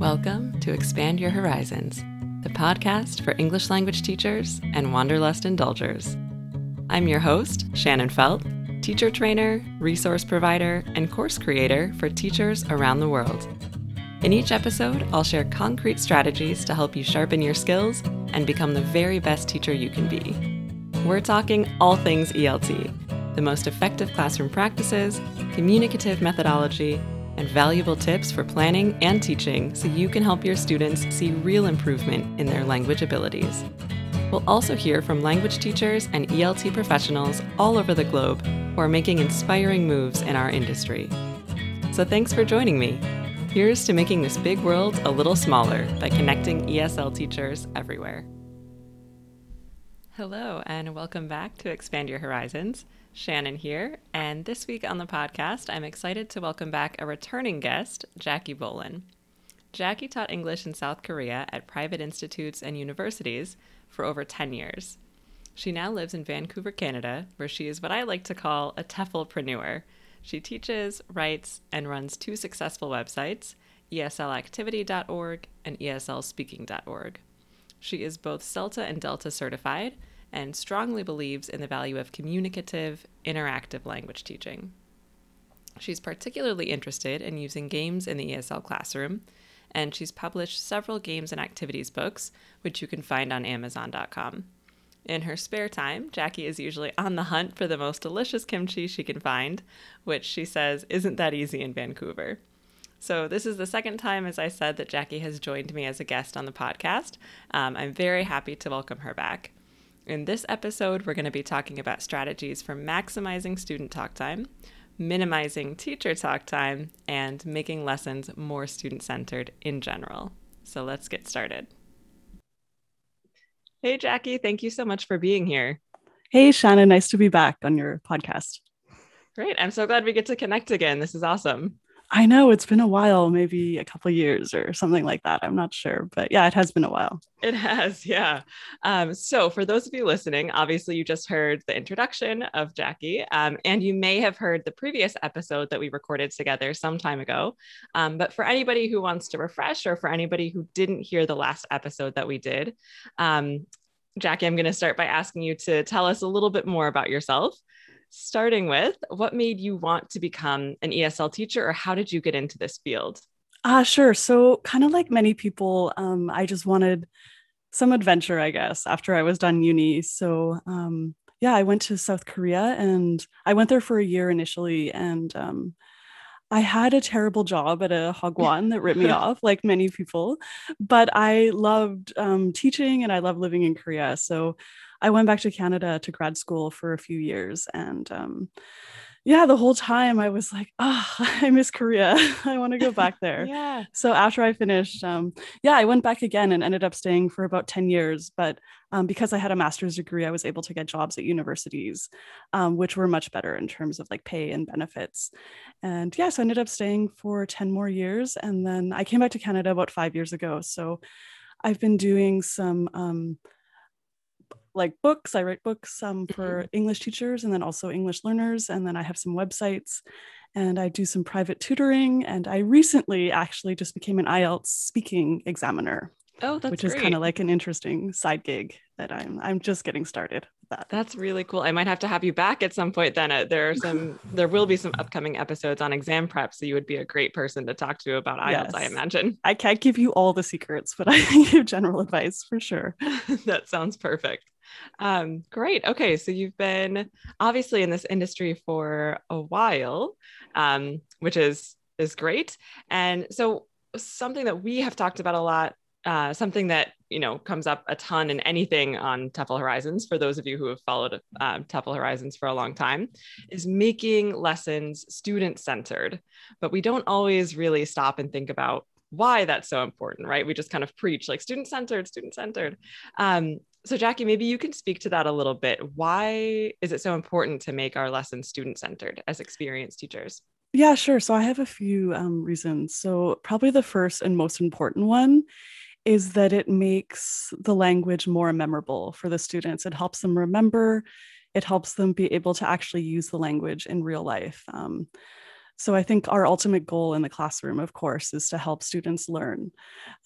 Welcome to Expand Your Horizons, the podcast for English language teachers and Wanderlust indulgers. I'm your host, Shannon Felt, teacher trainer, resource provider, and course creator for teachers around the world. In each episode, I'll share concrete strategies to help you sharpen your skills and become the very best teacher you can be. We're talking all things ELT the most effective classroom practices, communicative methodology, and valuable tips for planning and teaching so you can help your students see real improvement in their language abilities. We'll also hear from language teachers and ELT professionals all over the globe who are making inspiring moves in our industry. So thanks for joining me. Here's to making this big world a little smaller by connecting ESL teachers everywhere. Hello, and welcome back to Expand Your Horizons. Shannon here, and this week on the podcast, I'm excited to welcome back a returning guest, Jackie Bolen. Jackie taught English in South Korea at private institutes and universities for over 10 years. She now lives in Vancouver, Canada, where she is what I like to call a TEFLpreneur. She teaches, writes, and runs two successful websites, eslactivity.org and eslspeaking.org. She is both CELTA and Delta certified and strongly believes in the value of communicative, interactive language teaching. She's particularly interested in using games in the ESL classroom, and she's published several games and activities books, which you can find on Amazon.com. In her spare time, Jackie is usually on the hunt for the most delicious kimchi she can find, which she says isn't that easy in Vancouver. So, this is the second time, as I said, that Jackie has joined me as a guest on the podcast. Um, I'm very happy to welcome her back. In this episode, we're going to be talking about strategies for maximizing student talk time, minimizing teacher talk time, and making lessons more student centered in general. So let's get started. Hey, Jackie, thank you so much for being here. Hey, Shannon, nice to be back on your podcast. Great. I'm so glad we get to connect again. This is awesome. I know it's been a while, maybe a couple years or something like that. I'm not sure, but yeah, it has been a while. It has, yeah. Um, so, for those of you listening, obviously you just heard the introduction of Jackie, um, and you may have heard the previous episode that we recorded together some time ago. Um, but for anybody who wants to refresh, or for anybody who didn't hear the last episode that we did, um, Jackie, I'm going to start by asking you to tell us a little bit more about yourself starting with what made you want to become an ESL teacher or how did you get into this field? Ah, uh, sure. So, kind of like many people, um, I just wanted some adventure, I guess, after I was done uni. So, um, yeah, I went to South Korea and I went there for a year initially. And um, I had a terrible job at a hagwon that ripped me off, like many people, but I loved um, teaching and I love living in Korea. So I went back to Canada to grad school for a few years. And um, yeah, the whole time I was like, oh, I miss Korea. I want to go back there. yeah. So after I finished, um, yeah, I went back again and ended up staying for about 10 years. But um, because I had a master's degree, I was able to get jobs at universities, um, which were much better in terms of like pay and benefits. And yeah, so I ended up staying for 10 more years. And then I came back to Canada about five years ago. So I've been doing some um, like books. I write books um, for mm-hmm. English teachers and then also English learners. And then I have some websites and I do some private tutoring. And I recently actually just became an IELTS speaking examiner. Oh, that's which is kind of like an interesting side gig that I'm I'm just getting started. That. That's really cool. I might have to have you back at some point. Then uh, there are some, there will be some upcoming episodes on exam prep, so you would be a great person to talk to about IELTS. Yes. I imagine. I can't give you all the secrets, but I can give general advice for sure. that sounds perfect. Um, great. Okay, so you've been obviously in this industry for a while, um, which is is great. And so something that we have talked about a lot, uh, something that you know comes up a ton in anything on TEFL Horizons. For those of you who have followed um, TEFL Horizons for a long time, is making lessons student centered. But we don't always really stop and think about why that's so important, right? We just kind of preach like student centered, student centered. Um, so, Jackie, maybe you can speak to that a little bit. Why is it so important to make our lessons student centered as experienced teachers? Yeah, sure. So, I have a few um, reasons. So, probably the first and most important one is that it makes the language more memorable for the students. It helps them remember, it helps them be able to actually use the language in real life. Um, So I think our ultimate goal in the classroom, of course, is to help students learn.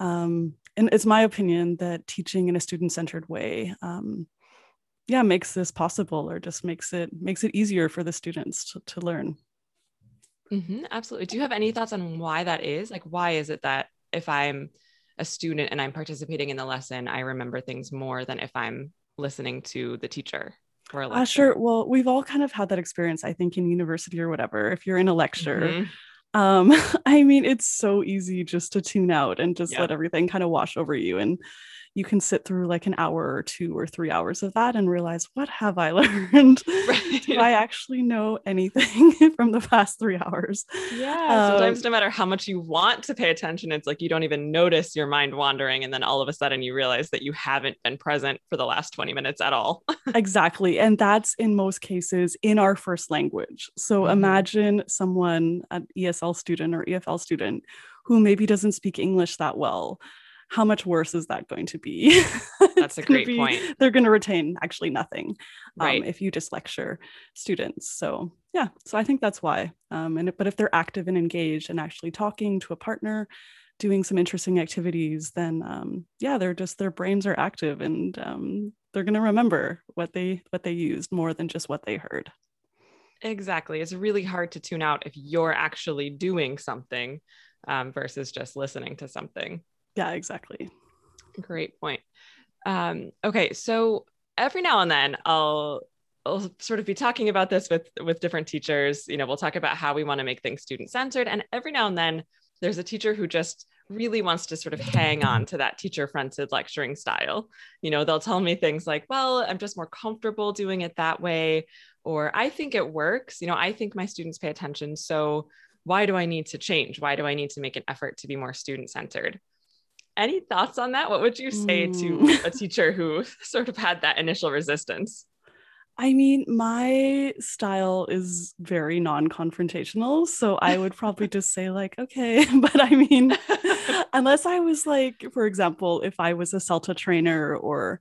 Um, and it's my opinion that teaching in a student-centered way, um, yeah, makes this possible, or just makes it makes it easier for the students to, to learn. Mm-hmm, absolutely. Do you have any thoughts on why that is? Like, why is it that if I'm a student and I'm participating in the lesson, I remember things more than if I'm listening to the teacher for a lecture? Uh, sure. Well, we've all kind of had that experience, I think, in university or whatever. If you're in a lecture, mm-hmm. um, I mean, it's so easy just to tune out and just let everything kind of wash over you. And you can sit through like an hour or two or three hours of that and realize what have I learned? Right. Do I actually know anything from the past three hours? Yeah. Sometimes um, no matter how much you want to pay attention, it's like you don't even notice your mind wandering. And then all of a sudden you realize that you haven't been present for the last 20 minutes at all. exactly. And that's in most cases in our first language. So mm-hmm. imagine someone, an ESL student or EFL student who maybe doesn't speak English that well how much worse is that going to be? That's a great be, point. They're going to retain actually nothing um, right. if you just lecture students. So yeah, so I think that's why. Um, and but if they're active and engaged and actually talking to a partner, doing some interesting activities, then um, yeah, they're just their brains are active and um, they're going to remember what they what they used more than just what they heard. Exactly. It's really hard to tune out if you're actually doing something um, versus just listening to something. Yeah, exactly. Great point. Um, okay, so every now and then I'll I'll sort of be talking about this with with different teachers. You know, we'll talk about how we want to make things student centered, and every now and then there's a teacher who just really wants to sort of hang on to that teacher fronted lecturing style. You know, they'll tell me things like, "Well, I'm just more comfortable doing it that way," or "I think it works." You know, I think my students pay attention, so why do I need to change? Why do I need to make an effort to be more student centered? Any thoughts on that? What would you say mm. to a teacher who sort of had that initial resistance? I mean, my style is very non confrontational. So I would probably just say, like, okay. But I mean, unless I was like, for example, if I was a CELTA trainer or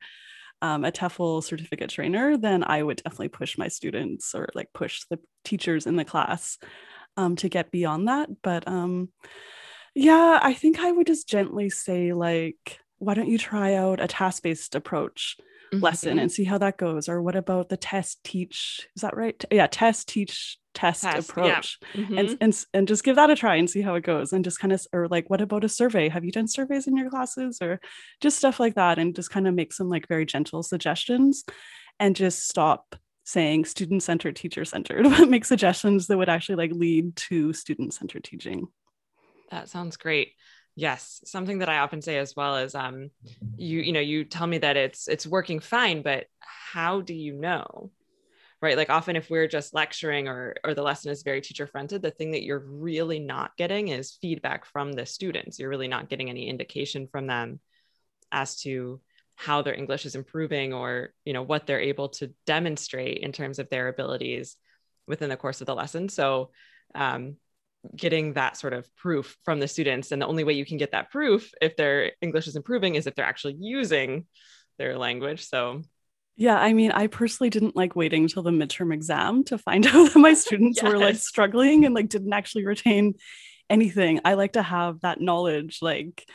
um, a TEFL certificate trainer, then I would definitely push my students or like push the teachers in the class um, to get beyond that. But um, yeah, I think I would just gently say, like, why don't you try out a task based approach mm-hmm. lesson and see how that goes? Or what about the test, teach? Is that right? Yeah, test, teach, test, test approach yeah. mm-hmm. and, and and just give that a try and see how it goes and just kind of or like what about a survey have you done surveys in your classes or just stuff like that and just kind of make some like very gentle suggestions and just stop saying student centered teacher centered but make suggestions that would actually like lead to student centered teaching that sounds great. Yes, something that I often say as well is um you you know you tell me that it's it's working fine but how do you know? Right? Like often if we're just lecturing or or the lesson is very teacher fronted the thing that you're really not getting is feedback from the students. You're really not getting any indication from them as to how their English is improving or you know what they're able to demonstrate in terms of their abilities within the course of the lesson. So um, getting that sort of proof from the students and the only way you can get that proof if their english is improving is if they're actually using their language so yeah i mean i personally didn't like waiting until the midterm exam to find out that my students yes. were like struggling and like didn't actually retain anything i like to have that knowledge like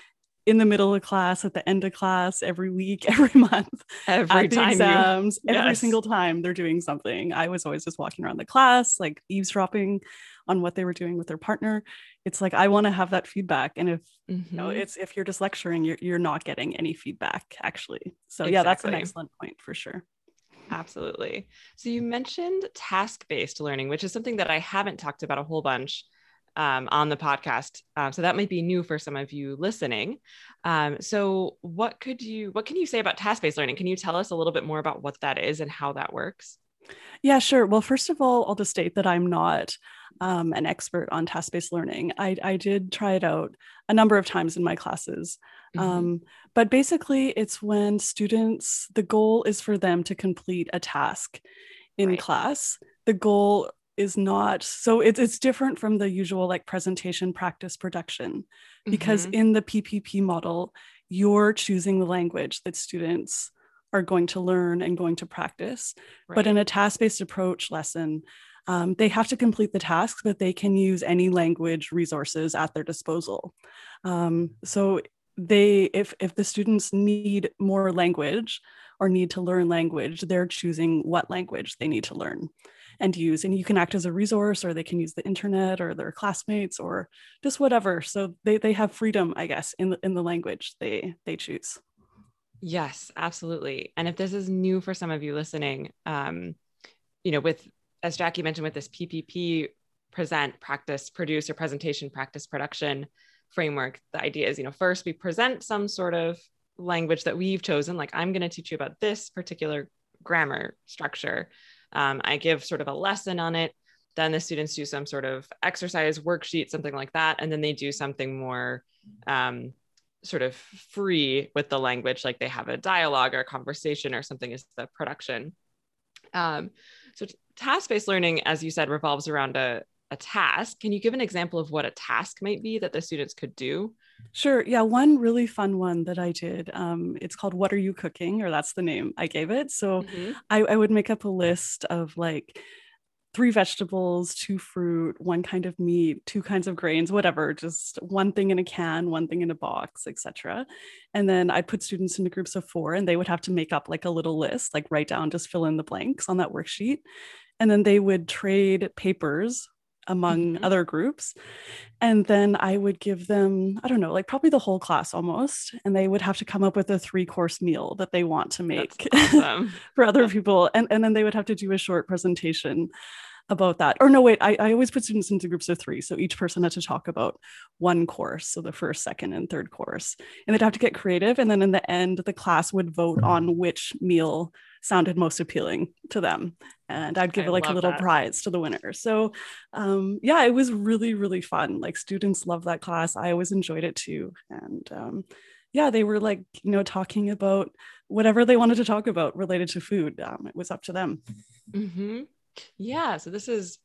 in the middle of class, at the end of class, every week, every month, every time exams, you, yes. every single time they're doing something. I was always just walking around the class, like eavesdropping on what they were doing with their partner. It's like I want to have that feedback, and if mm-hmm. you know, mm-hmm. it's if you're just lecturing, you're you're not getting any feedback actually. So exactly. yeah, that's an excellent point for sure. Absolutely. So you mentioned task-based learning, which is something that I haven't talked about a whole bunch um, on the podcast. Um, so that might be new for some of you listening. Um, so what could you, what can you say about task-based learning? Can you tell us a little bit more about what that is and how that works? Yeah, sure. Well, first of all, I'll just state that I'm not um, an expert on task-based learning. I, I did try it out a number of times in my classes. Mm-hmm. Um, but basically, it's when students, the goal is for them to complete a task in right. class. The goal is not so it's it's different from the usual like presentation practice production because mm-hmm. in the PPP model you're choosing the language that students are going to learn and going to practice right. but in a task-based approach lesson um, they have to complete the tasks, but they can use any language resources at their disposal. Um, so they, if if the students need more language or need to learn language, they're choosing what language they need to learn and use. And you can act as a resource, or they can use the internet or their classmates or just whatever. So they they have freedom, I guess, in the in the language they they choose. Yes, absolutely. And if this is new for some of you listening, um, you know, with as Jackie mentioned, with this PPP present, practice, produce, or presentation, practice, production framework, the idea is, you know, first we present some sort of language that we've chosen. Like, I'm going to teach you about this particular grammar structure. Um, I give sort of a lesson on it. Then the students do some sort of exercise worksheet, something like that. And then they do something more um, sort of free with the language, like they have a dialogue or a conversation or something is the production. Um, so task-based learning, as you said, revolves around a, a task. Can you give an example of what a task might be that the students could do? Sure. Yeah. One really fun one that I did. Um, it's called What Are You Cooking? or that's the name I gave it. So mm-hmm. I, I would make up a list of like three vegetables, two fruit, one kind of meat, two kinds of grains, whatever, just one thing in a can, one thing in a box, etc. And then I'd put students into groups of four and they would have to make up like a little list, like write down, just fill in the blanks on that worksheet. And then they would trade papers among mm-hmm. other groups. And then I would give them, I don't know, like probably the whole class almost. And they would have to come up with a three course meal that they want to make awesome. for other people. And, and then they would have to do a short presentation about that. Or no, wait, I, I always put students into groups of three. So each person had to talk about one course. So the first, second, and third course. And they'd have to get creative. And then in the end, the class would vote on which meal sounded most appealing to them. And I'd give I like a little that. prize to the winner. So um, yeah, it was really, really fun. Like students love that class. I always enjoyed it too. And um, yeah, they were like, you know, talking about whatever they wanted to talk about related to food. Um, it was up to them. Mm-hmm. Yeah. So this is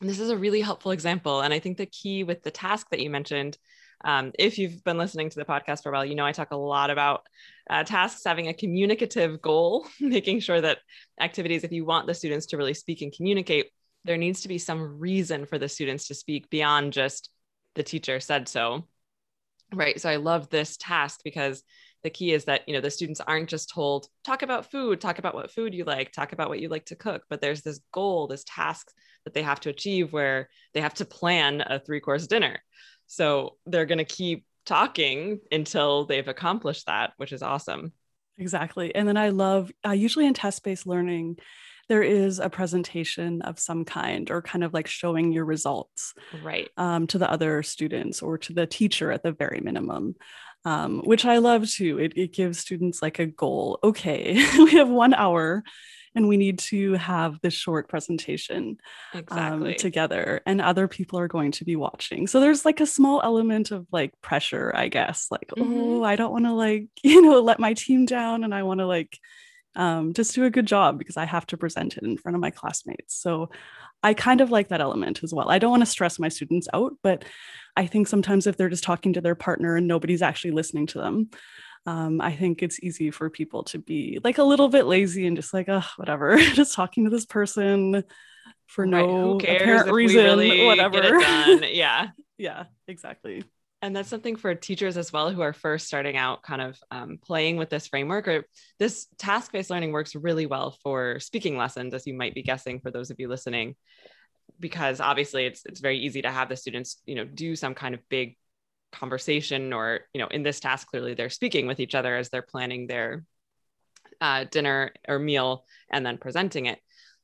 this is a really helpful example. And I think the key with the task that you mentioned, um, if you've been listening to the podcast for a while, you know I talk a lot about uh, tasks having a communicative goal, making sure that activities, if you want the students to really speak and communicate, there needs to be some reason for the students to speak beyond just the teacher said so. Right. So I love this task because the key is that you know the students aren't just told talk about food talk about what food you like talk about what you like to cook but there's this goal this task that they have to achieve where they have to plan a three course dinner. So they're going to keep talking until they've accomplished that which is awesome. Exactly. And then i love uh, usually in task based learning there is a presentation of some kind or kind of like showing your results right. um, to the other students or to the teacher at the very minimum um, which I love too. It, it gives students like a goal. Okay, we have one hour and we need to have this short presentation um, exactly. um, together and other people are going to be watching so there's like a small element of like pressure i guess like mm-hmm. oh i don't want to like you know let my team down and i want to like um, just do a good job because i have to present it in front of my classmates so I kind of like that element as well. I don't want to stress my students out, but I think sometimes if they're just talking to their partner and nobody's actually listening to them, um, I think it's easy for people to be like a little bit lazy and just like, oh, whatever, just talking to this person for right. no apparent reason, really whatever. yeah. yeah, exactly and that's something for teachers as well who are first starting out kind of um, playing with this framework or this task-based learning works really well for speaking lessons as you might be guessing for those of you listening because obviously it's it's very easy to have the students you know do some kind of big conversation or you know in this task clearly they're speaking with each other as they're planning their uh, dinner or meal and then presenting it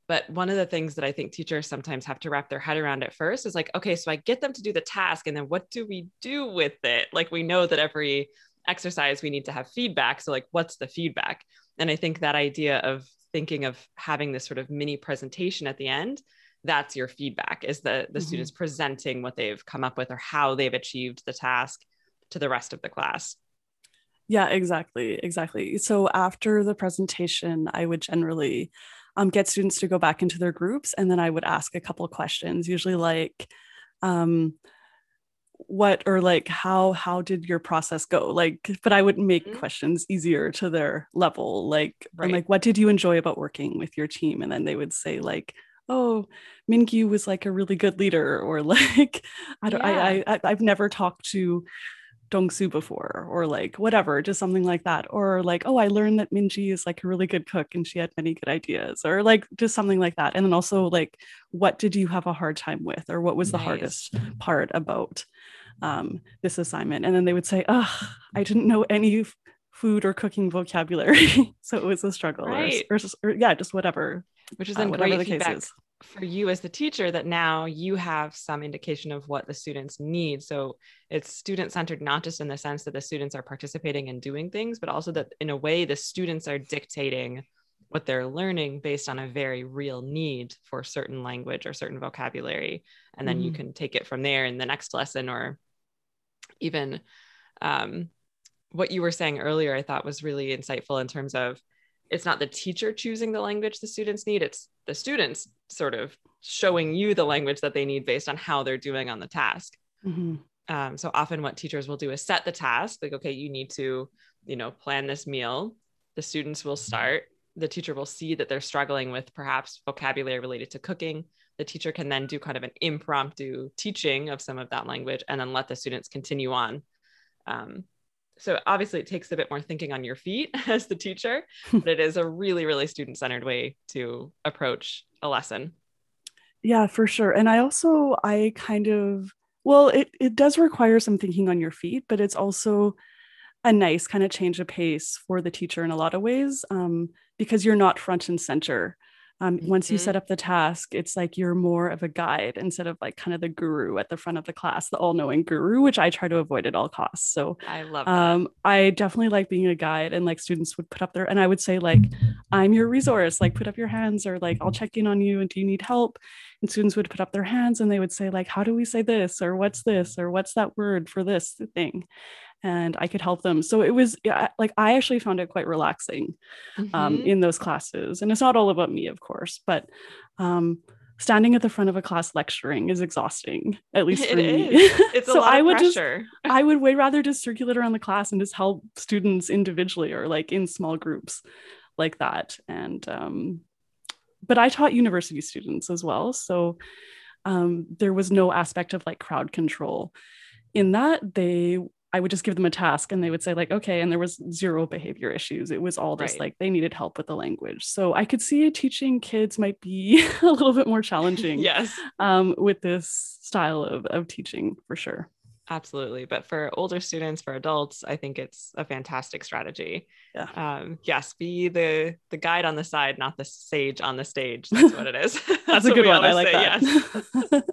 but one of the things that I think teachers sometimes have to wrap their head around at first is like, okay, so I get them to do the task, and then what do we do with it? Like, we know that every exercise we need to have feedback. So, like, what's the feedback? And I think that idea of thinking of having this sort of mini presentation at the end that's your feedback is the the mm-hmm. students presenting what they've come up with or how they've achieved the task to the rest of the class yeah exactly exactly so after the presentation i would generally um, get students to go back into their groups and then i would ask a couple questions usually like um, what or like how how did your process go like but i would make mm-hmm. questions easier to their level like right. like what did you enjoy about working with your team and then they would say like oh, Mingyu was like a really good leader, or like I don't Yeah. I, I I've never talked to Dongsu before, or like whatever, just something like that. Or like, oh, I learned that Minji is like a really good cook and she had many good ideas, or like just something like that. And then also like, what did you have a hard time with, or what was the Nice. hardest part about um, this assignment? And then they would say, oh, I didn't know any f- food or cooking vocabulary, so it was a struggle, or Right. or, s- or yeah, just whatever, which is uh, whatever great the case is. For you as the teacher that now you have some indication of what the students need. So it's student centered, not just in the sense that the students are participating and doing things, but also that in a way the students are dictating what they're learning based on a very real need for certain language or certain vocabulary. And then you Mhm. can take it from there in the next lesson or even um, what you were saying earlier, I thought was really insightful in terms of it's not the teacher choosing the language the students need, it's the students sort of showing you the language that they need based on how they're doing on the task. Mhm. Um, so often what teachers will do is set the task, like, okay, you need to, you know, plan this meal. The students will start. The teacher will see that they're struggling with perhaps vocabulary related to cooking. The teacher can then do kind of an impromptu teaching of some of that language and then let the students continue on. Um, so obviously it takes a bit more thinking on your feet as the teacher, but it is a really, really student-centered way to approach a lesson. Yeah, for sure. And I also I kind of well, it it does require some thinking on your feet, but it's also a nice kind of change of pace for the teacher in a lot of ways um, because you're not front and center. Um, Once you set up the task, it's like you're more of a guide instead of like kind of the guru at the front of the class, the all knowing guru, which I try to avoid at all costs. So I love that. um, I definitely like being a guide and like students would put up their and I would say like I'm your resource like put up your hands or like I'll check in on you and do you need help and students would put up their hands and they would say like how do we say this or what's this or what's that word for this thing and I could help them so it was yeah like I actually found it quite relaxing um, Mhm. in those classes and it's not all about me of course but um, standing at the front of a class lecturing is exhausting at least for It me is. It's a so lot I of would just pressure. I would way rather just circulate around the class and just help students individually or like in small groups like that. And um, but I taught university students as well, so um, there was no aspect of like crowd control in that. They I would just give them a task and they would say like okay, and there was zero behavior issues. It was all just Right. like they needed help with the language. So I could see teaching kids might be a little bit more challenging yes. um, with this style of, of teaching for sure. Absolutely. But for older students, for adults, I think it's a fantastic strategy. Yeah. Um, yes, be the the guide on the side, not the sage on the stage. That's what it is. That's, a good one. I like say, that. yes.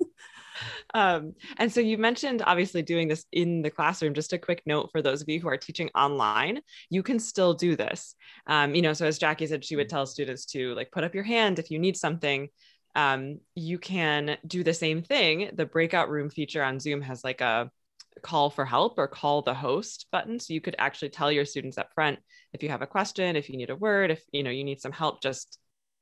um, and so you mentioned obviously doing this in the classroom. Just a quick note for those of you who are teaching online, you can still do this. Um, you know, so as Jackie said, she would tell students to like put up your hand if you need something. Um, you can do the same thing. The breakout room feature on Zoom has like a call for help or call the host button. So you could actually tell your students up front if you have a question, if you need a word, if you know you need some help, just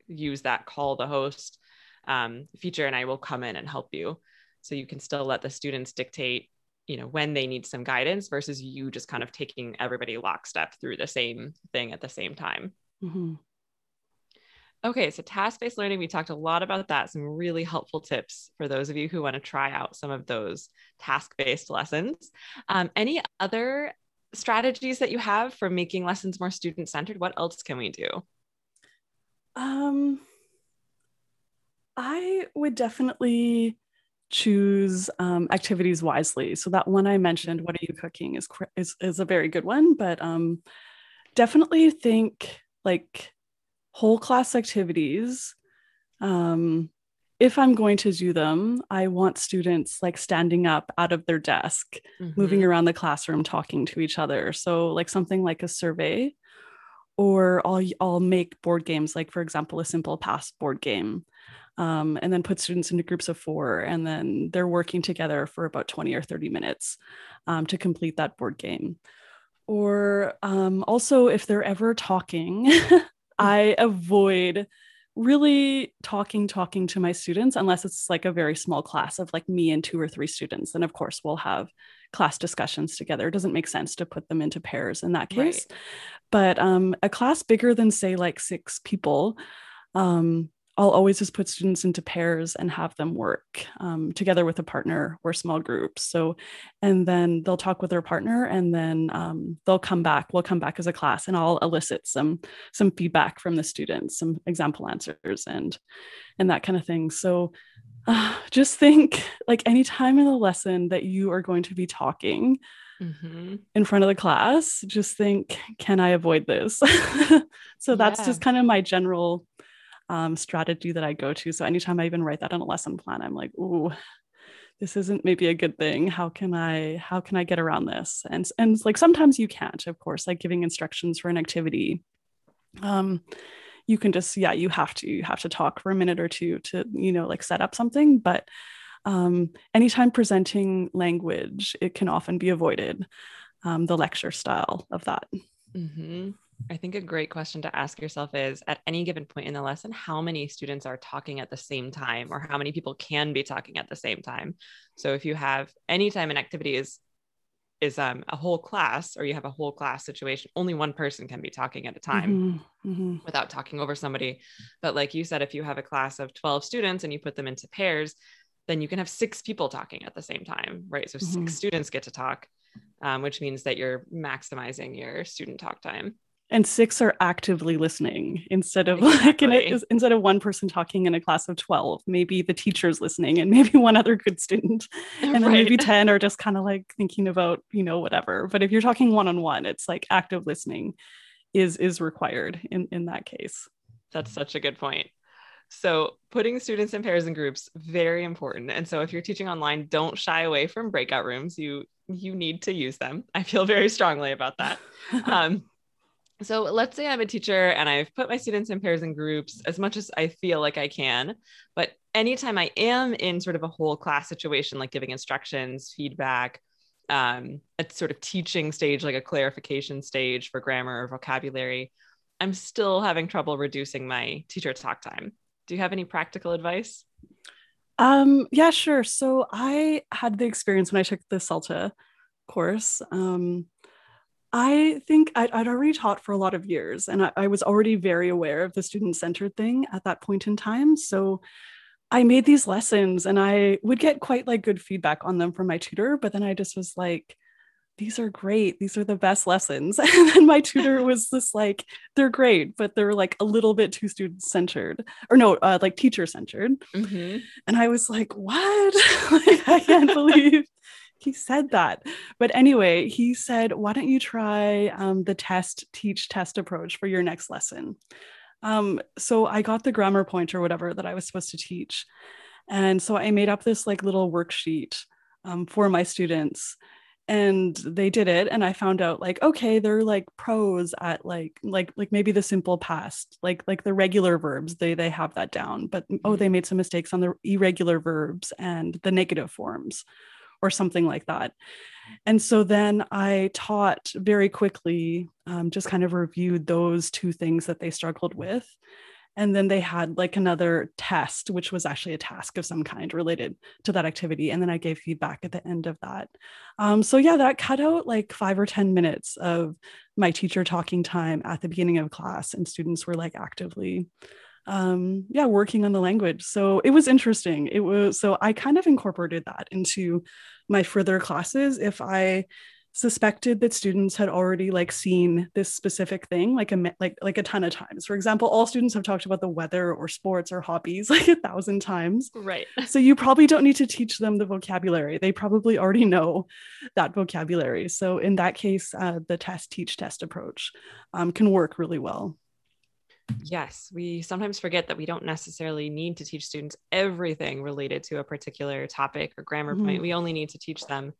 use that call the host um, feature and I will come in and help you. So you can still let the students dictate, you know, when they need some guidance versus you just kind of taking everybody lockstep through the same thing at the same time. Mhm. Okay, so task based learning, we talked a lot about that. Some really helpful tips for those of you who want to try out some of those task based lessons. Um, any other strategies that you have for making lessons more student centered? What else can we do? Um, I would definitely choose um, activities wisely. So that one I mentioned, "What are you cooking?" is is is a very good one. But um, definitely think like whole class activities. Um, if I'm going to do them, I want students like standing up out of their desk moving Mhm. around the classroom talking to each other so like something like a survey or i'll i'll make board games like for example a simple past board game um, and then put students into groups of four and then they're working together for about 20 or 30 minutes um, to complete that board game. Or um, also if they're ever talking i avoid really talking talking to my students unless it's like a very small class of like me and two or three students and of course we'll have class discussions together. It doesn't make sense to put them into pairs in that case. But um, a class bigger than say like six people um, I'll always just put students into pairs and have them work um, together with a partner or small groups. So, and then they'll talk with their partner, and then um, they'll come back. We'll come back as a class, and I'll elicit some some feedback from the students, some example answers, and and that kind of thing. So, uh, just think like any time in the lesson that you are going to be talking mm-hmm. in front of the class, just think, can I avoid this? so that's yeah. just kind of my general um, strategy that I go to. So anytime I even write that on a lesson plan, I'm like, ooh, this isn't maybe a good thing. How can I how can I get around this? And and like sometimes you can't, of course, like giving instructions for an activity. Um, you can just yeah, you have to you have to talk for a minute or two to you know like set up something, but um, anytime presenting language, it can often be avoided. Um, the lecture style of that. Mm-hmm. I think a great question to ask yourself is at any given point in the lesson, how many students are talking at the same time, or how many people can be talking at the same time? So if you have any time an activity is is um, a whole class or you have a whole class situation only one person can be talking at a time mm-hmm, mm-hmm. without talking over somebody but like you said if you have a class of 12 students and you put them into pairs then you can have six people talking at the same time right so mm-hmm. six students get to talk um, which means that you're maximizing your student talk time and six are actively listening instead of exactly. like a, instead of one person talking in a class of 12 maybe the teacher's listening and maybe one other good student. And then right. maybe 10 are just kind of like thinking about you know whatever. But if you're talking one-on-one it's like active listening is is required in in that case. That's such a good point. So putting students in pairs and groups very important. And so if you're teaching online don't shy away from breakout rooms. You you need to use them. I feel very strongly about that. Um, so let's say I'm a teacher and I've put my students in pairs and groups as much as I feel like I can. But anytime I am in sort of a whole class situation, like giving instructions, feedback, um, a sort of teaching stage, like a clarification stage for grammar or vocabulary, I'm still having trouble reducing my teacher talk time. Do you have any practical advice? Um, yeah, sure. So I had the experience when I took the CELTA course. Um, I think I'd, I'd, already taught for a lot of years and I, I was already very aware of the student centered thing at that point in time. So I made these lessons and I would get quite like good feedback on them from my tutor, but then I just was like, these are great. These are the best lessons. And then my tutor was just like, they're great, but they're like a little bit too student centered or no, uh, like teacher centered. Mm-hmm. And I was like, what? like, I can't believe he said that. But anyway, he said, why don't you try um, the test, teach, test approach for your next lesson? Um, so I got the grammar point or whatever that I was supposed to teach. And so I made up this like little worksheet um, for my students and they did it and i found out like okay they're like pros at like like like maybe the simple past like like the regular verbs they they have that down but oh they mm-hmm. made some mistakes on the irregular verbs and the negative forms or something like that. And so then I taught very quickly, um, just kind of reviewed those two things that they struggled with. And then they had like another test, which was actually a task of some kind related to that activity. And then I gave feedback at the end of that. Um, so, yeah, that cut out like five or 10 minutes of my teacher talking time at the beginning of class, and students were like actively um, yeah, working on the language. So it was interesting. It was so I kind of incorporated that into my further classes. If I suspected that students had already like seen this specific thing like a like like a ton of times for example all students have talked about the weather or sports or hobbies like a thousand times right so you probably don't need to teach them the vocabulary they probably already know that vocabulary so in that case uh, the test teach test approach um, can work really well Yes, we sometimes forget that we don't necessarily need to teach students everything related to a particular topic or grammar mm-hmm. point. We only need to teach them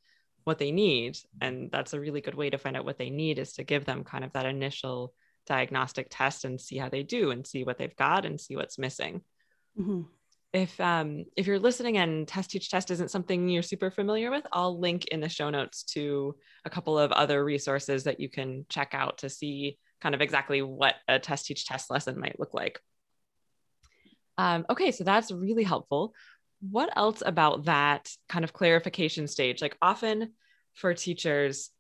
what they need. And that's a really good way to find out what they need is to give them kind of that initial diagnostic test and see how they do and see what they've got and see what's missing. Mm-hmm. If um, if you're listening and test teach test isn't something you're super familiar with, I'll link in the show notes to a couple of other resources that you can check out to see kind of exactly what a test teach test lesson might look like. Um, okay, so that's really helpful. What else about that kind of clarification stage? Like often for teachers,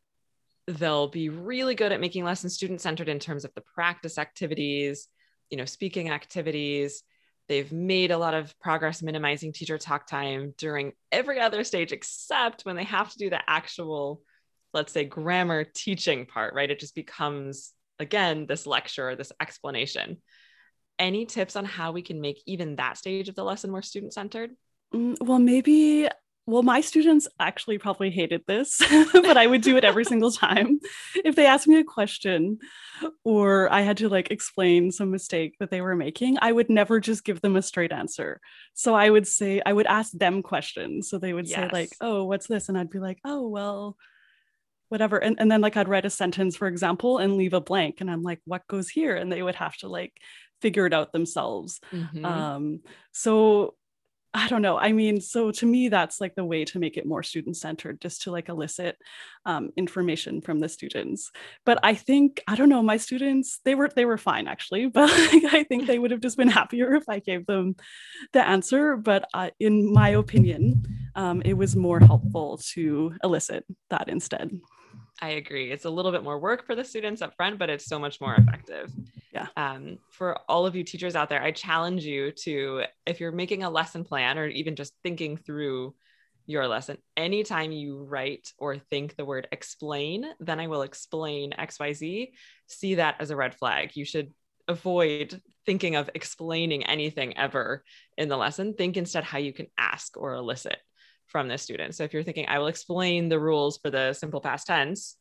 they'll be really good at making lessons student centered in terms of the practice activities, you know, speaking activities. They've made a lot of progress minimizing teacher talk time during every other stage except when they have to do the actual, let's say, grammar teaching part, right? It just becomes, again, this lecture, this explanation. Any tips on how we can make even that stage of the lesson more student centered? Mm, well, maybe well, my students actually probably hated this, but I would do it every single time. If they asked me a question or I had to like explain some mistake that they were making, I would never just give them a straight answer. So I would say, I would ask them questions. So they would yes. say, like, oh, what's this? And I'd be like, oh, well, whatever. And, and then like I'd write a sentence, for example, and leave a blank. And I'm like, what goes here? And they would have to like figure it out themselves. Mm-hmm. Um, so I don't know. I mean, so to me, that's like the way to make it more student centered, just to like elicit um, information from the students. But I think I don't know. My students, they were they were fine actually, but like, I think they would have just been happier if I gave them the answer. But uh, in my opinion, um, it was more helpful to elicit that instead. I agree. It's a little bit more work for the students up front, but it's so much more effective. Yeah. Um, for all of you teachers out there, I challenge you to, if you're making a lesson plan or even just thinking through your lesson, anytime you write or think the word explain, then I will explain XYZ, see that as a red flag. You should avoid thinking of explaining anything ever in the lesson. Think instead how you can ask or elicit from the student. So if you're thinking, I will explain the rules for the simple past tense,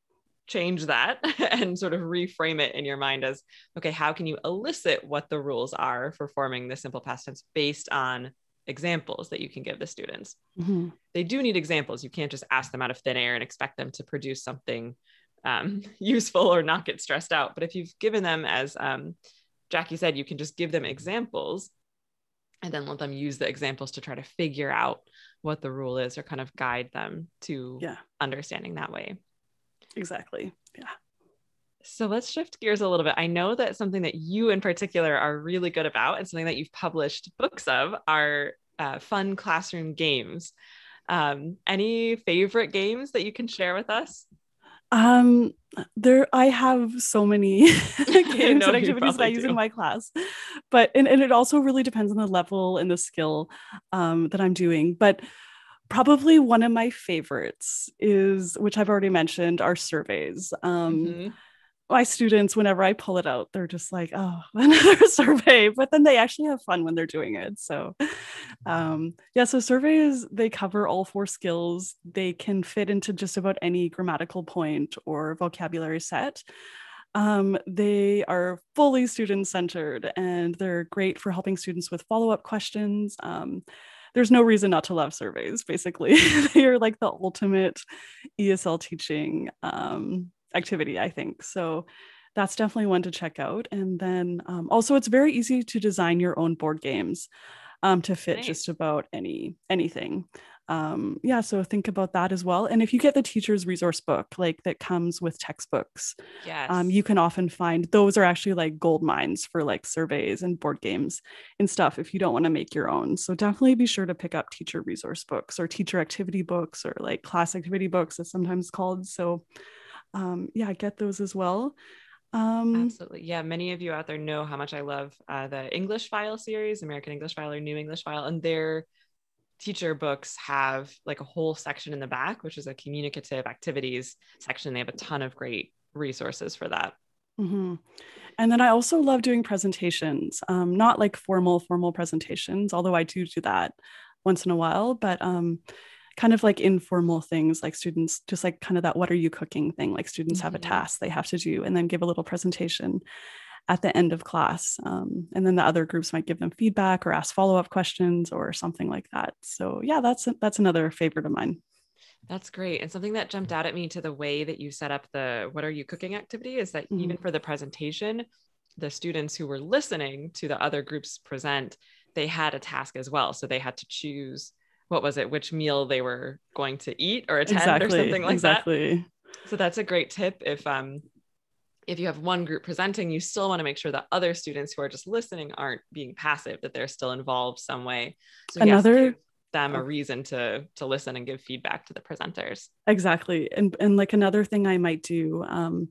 change that and sort of reframe it in your mind as, okay, how can you elicit what the rules are for forming the simple past tense based on examples that you can give the students? Mm-hmm. They do need examples. You can't just ask them out of thin air and expect them to produce something um, useful or not get stressed out. But if you've given them, as um, Jackie said, you can just give them examples and then let them use the examples to try to figure out what the rule is or kind of guide them to yeah. understanding that way. Exactly. Yeah. So let's shift gears a little bit. I know that something that you in particular are really good about and something that you've published books of are uh, fun classroom games. Um, any favorite games that you can share with us? Um, there I have so many games and activities that I use do. in my class, but and, and it also really depends on the level and the skill um, that I'm doing. But probably one of my favorites is, which I've already mentioned, are surveys. Um, mm-hmm my students, whenever I pull it out, they're just like, oh, another survey. But then they actually have fun when they're doing it. So, um, yeah, so surveys, they cover all four skills. They can fit into just about any grammatical point or vocabulary set. Um, they are fully student centered and they're great for helping students with follow up questions. Um, there's no reason not to love surveys, basically. they are like the ultimate ESL teaching um, activity, I think. So that's definitely one to check out. And then um, also, it's very easy to design your own board games um, to fit nice. just about any anything. Um, yeah, so think about that as well. And if you get the teacher's resource book, like that comes with textbooks, yes. um, you can often find those are actually like gold mines for like surveys and board games and stuff if you don't want to make your own. So definitely be sure to pick up teacher resource books or teacher activity books or like class activity books, as sometimes called. So um, yeah, get those as well. Um, Absolutely. Yeah. Many of you out there know how much I love uh, the English file series, American English file or New English file, and their teacher books have like a whole section in the back, which is a communicative activities section. They have a ton of great resources for that. Mm-hmm. And then I also love doing presentations, um, not like formal, formal presentations, although I do do that once in a while, but um, kind of like informal things like students just like kind of that what are you cooking thing like students mm-hmm. have a mm-hmm. task they have to do and then give a little presentation at the end of class um, and then the other groups might give them feedback or ask follow-up questions or something like that so yeah that's that's another favorite of mine that's great. And something that jumped out at me to the way that you set up the what are you cooking activity is that mm-hmm. even for the presentation, the students who were listening to the other groups present, they had a task as well. So they had to choose what was it, which meal they were going to eat or attend exactly, or something like exactly. that. Exactly. So that's a great tip. If um if you have one group presenting, you still want to make sure that other students who are just listening aren't being passive, that they're still involved some way. So another yes, them a reason to to listen and give feedback to the presenters. Exactly. And and like another thing I might do um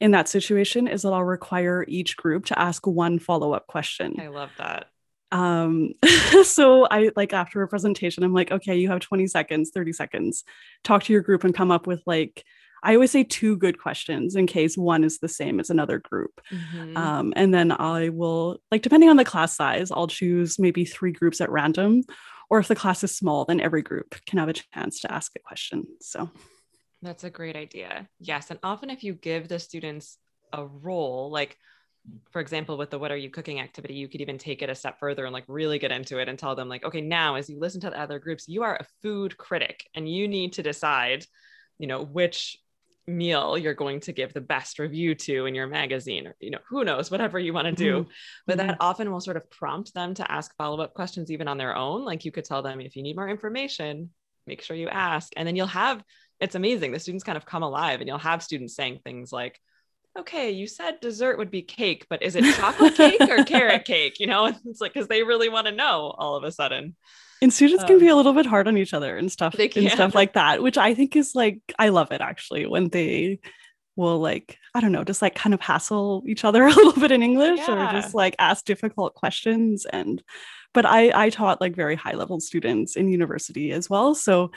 in that situation is that I'll require each group to ask one follow-up question. I love that Um, so I like after a presentation, I'm like, okay, you have 20 seconds, 30 seconds, talk to your group and come up with like, I always say two good questions in case one is the same as another group. Mm-hmm. Um, and then I will, like, depending on the class size, I'll choose maybe three groups at random. Or if the class is small, then every group can have a chance to ask a question. So that's a great idea. Yes. And often, if you give the students a role, like, for example, with the what are you cooking activity, you could even take it a step further and like really get into it and tell them, like, okay, now as you listen to the other groups, you are a food critic and you need to decide, you know, which meal you're going to give the best review to in your magazine or you know who knows whatever you want to do mm-hmm. but that mm-hmm. often will sort of prompt them to ask follow-up questions even on their own like you could tell them if you need more information make sure you ask and then you'll have it's amazing the students kind of come alive and you'll have students saying things like okay, you said dessert would be cake, but is it chocolate cake or carrot cake? You know, it's like because they really want to know all of a sudden. And students um, can be a little bit hard on each other and stuff and stuff like that, which I think is like I love it actually when they will like I don't know, just like kind of hassle each other a little bit in English yeah. or just like ask difficult questions and but I I taught like very high level students in university as well, so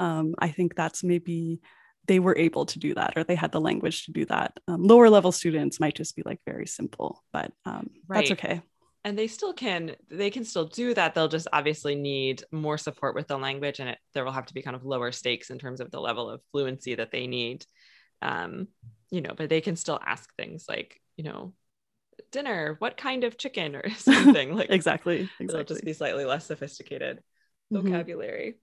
um, I think that's maybe they were able to do that or they had the language to do that. Um, lower level students might just be like very simple, but um, right. that's okay. And they still can, they can still do that. They'll just obviously need more support with the language and it, there will have to be kind of lower stakes in terms of the level of fluency that they need. Um, you know, but they can still ask things like, you know, dinner, what kind of chicken or something like exactly. Exactly. It'll just be slightly less sophisticated mm-hmm. vocabulary.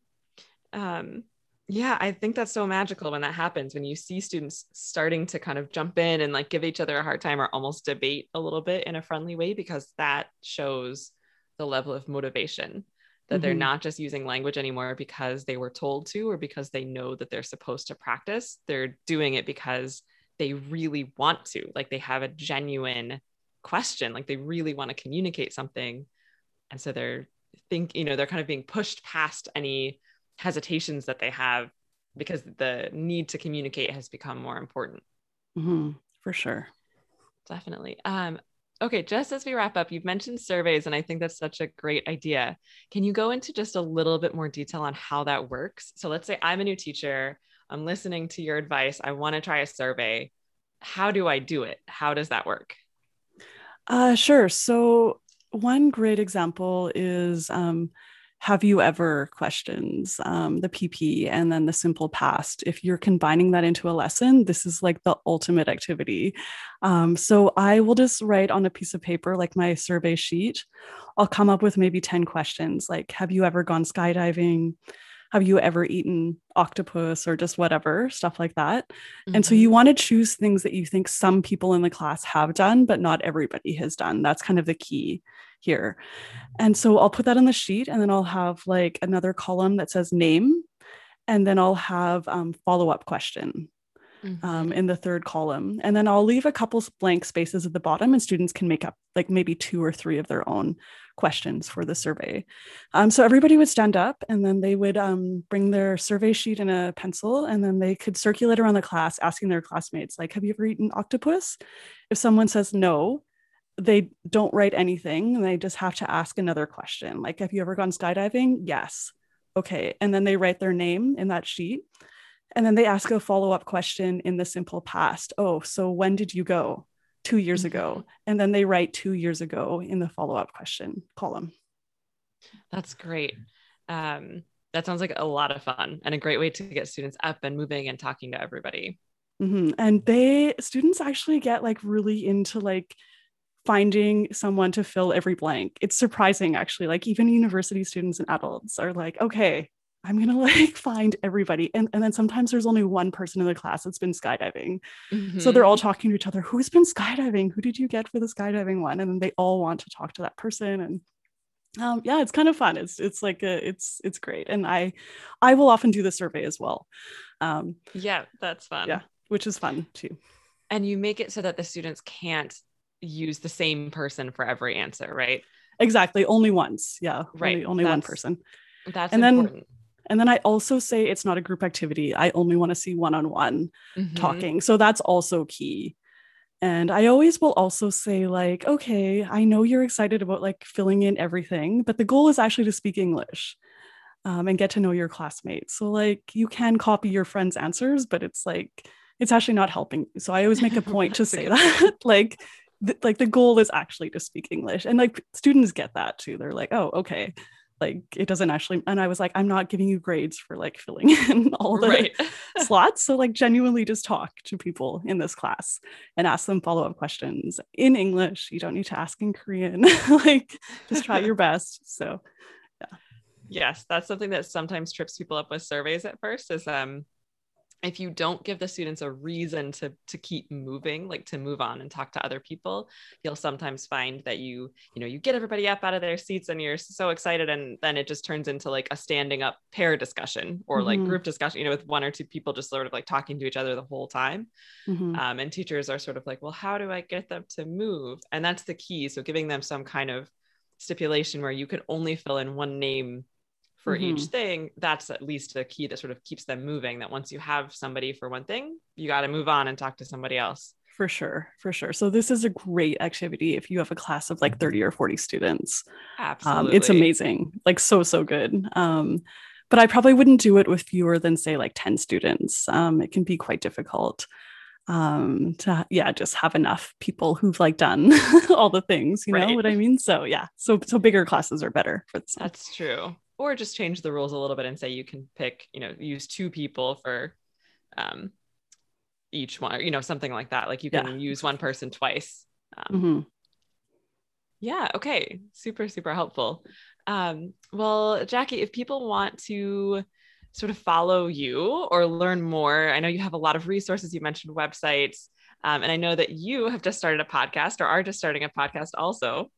Um, yeah i think that's so magical when that happens when you see students starting to kind of jump in and like give each other a hard time or almost debate a little bit in a friendly way because that shows the level of motivation that mm-hmm. they're not just using language anymore because they were told to or because they know that they're supposed to practice they're doing it because they really want to like they have a genuine question like they really want to communicate something and so they're think you know they're kind of being pushed past any hesitations that they have because the need to communicate has become more important. Mm-hmm, for sure. Definitely. Um, okay, just as we wrap up, you've mentioned surveys, and I think that's such a great idea. Can you go into just a little bit more detail on how that works? So let's say I'm a new teacher, I'm listening to your advice, I want to try a survey. How do I do it? How does that work? Uh, sure. So, one great example is um, have you ever questions, um, the PP, and then the simple past. If you're combining that into a lesson, this is like the ultimate activity. Um, so I will just write on a piece of paper, like my survey sheet. I'll come up with maybe 10 questions like, have you ever gone skydiving? Have you ever eaten octopus or just whatever stuff like that mm-hmm. and so you mm-hmm. want to choose things that you think some people in the class have done but not everybody has done that's kind of the key here and so i'll put that on the sheet and then i'll have like another column that says name and then i'll have um, follow-up question mm-hmm. um, in the third column. And then I'll leave a couple blank spaces at the bottom, and students can make up like maybe two or three of their own questions for the survey. Um, so everybody would stand up and then they would um, bring their survey sheet and a pencil, and then they could circulate around the class asking their classmates, like, Have you ever eaten octopus? If someone says no, they don't write anything and they just have to ask another question like have you ever gone skydiving yes okay and then they write their name in that sheet and then they ask a follow up question in the simple past. Oh, so when did you go? Two years mm-hmm. ago. And then they write two years ago in the follow up question column. That's great. Um, that sounds like a lot of fun and a great way to get students up and moving and talking to everybody. Mm-hmm. And they, students actually get like really into like, finding someone to fill every blank. It's surprising actually. Like even university students and adults are like, okay, I'm gonna like find everybody. And, and then sometimes there's only one person in the class that's been skydiving. Mm-hmm. So they're all mm-hmm. talking to each other. Who's been skydiving? Who did you get for the skydiving one? And then they all want to talk to that person. And um, yeah, it's kind of fun. It's it's like a, it's it's great. And I I will often do the survey as well. Um, yeah, that's fun. Yeah, which is fun too. And you make it so that the students can't use the same person for every answer, right? Exactly. Only once. Yeah. Right. Only, only one person. That's and important. then and then I also say it's not a group activity. I only want to see one on one talking. So that's also key. And I always will also say, like, okay, I know you're excited about like filling in everything, but the goal is actually to speak English um, and get to know your classmates. So, like, you can copy your friends' answers, but it's like, it's actually not helping. So I always make a point to say that, like, th- like the goal is actually to speak English, and like students get that too. They're like, oh, okay, like it doesn't actually. And I was like, I'm not giving you grades for like filling in all the Right. slots. So like genuinely just talk to people in this class and ask them follow-up questions in English. You don't need to ask in Korean. like just try your best. So yeah. Yes, that's something that sometimes trips people up with surveys at first is um if you don't give the students a reason to to keep moving, like to move on and talk to other people, you'll sometimes find that you, you know, you get everybody up out of their seats and you're so excited and then it just turns into like a standing up pair discussion or like Mhm. group discussion, you know, with one or two people just sort of like talking to each other the whole time. mhm. Um, and teachers are sort of like, well, how do I get them to move? And that's the key. So giving them some kind of stipulation where you could only fill in one name for each Mhm. thing, that's at least a key that sort of keeps them moving. That once you have somebody for one thing, you got to move on and talk to somebody else. For sure, for sure. So this is a great activity if you have a class of like 30 or 40 students. Absolutely. Um, it's amazing, like so, so good. Um, but I probably wouldn't do it with fewer than say like 10 students. Um, it can be quite difficult um to yeah just have enough people who've like done all the things you know what i mean so yeah so so bigger classes are better for this. That's true. Or just change the rules a little bit and say you can pick, you know, use two people for um, each one, or, you know, something like that. Like you Yeah. can use one person twice. Um, Mhm. Yeah. Okay. Super, super helpful. Um, well, Jackie, if people want to sort of follow you or learn more, I know you have a lot of resources. You mentioned websites. Um, and I know that you have just started a podcast or are just starting a podcast also.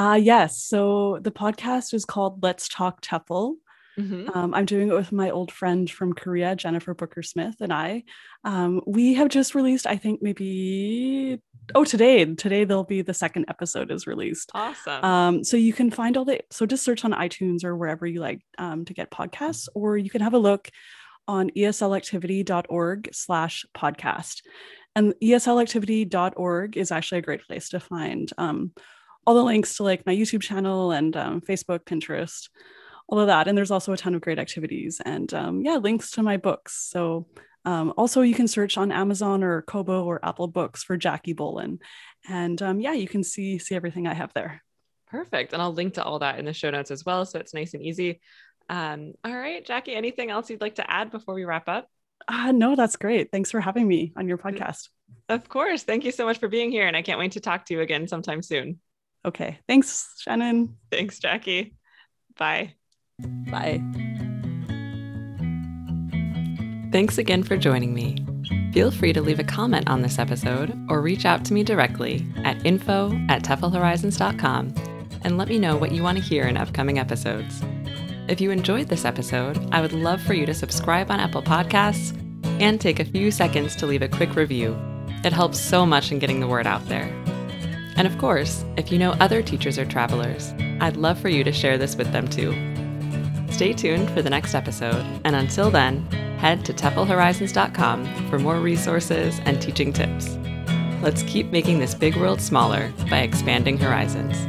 Uh yes so the podcast is called let's talk TEFL. Mhm. Um, I'm doing it with my old friend from Korea, Jennifer Booker Smith, and I. Um, we have just released, I think, maybe oh today. Today there'll be the second episode is released. Awesome. Um, so you can find all the so just search on iTunes or wherever you like um, to get podcasts, or you can have a look on E eslactivity.org slash podcast. And eslactivity.org is actually a great place to find um, all the links to like my YouTube channel and um, Facebook, Pinterest, all of that. And there's also a ton of great activities and um, yeah, links to my books. So um, also you can search on Amazon or Kobo or Apple Books for Jackie Bolen. And um, yeah, you can see see everything I have there. Perfect. And I'll link to all that in the show notes as well. So it's nice and easy. Um, all right, Jackie, anything else you'd like to add before we wrap up? Ah, no, that's great. Thanks for having me on your podcast. Of course. Thank you so much for being here. And I can't wait to talk to you again sometime soon. Okay. Thanks, Shannon. Thanks, Jackie. Bye. Bye. Thanks again for joining me. Feel free to leave a comment on this episode or reach out to me directly at info at teflhorizons.com and let me know what you want to hear in upcoming episodes. If you enjoyed this episode, I would love for you to subscribe on Apple Podcasts and take a few seconds to leave a quick review. It helps so much in getting the word out there. And of course, if you know other teachers or travelers, I'd love for you to share this with them too. Stay tuned for the next episode, and until then, head to teflhorizons.com for more resources and teaching tips. Let's keep making this big world smaller by expanding horizons.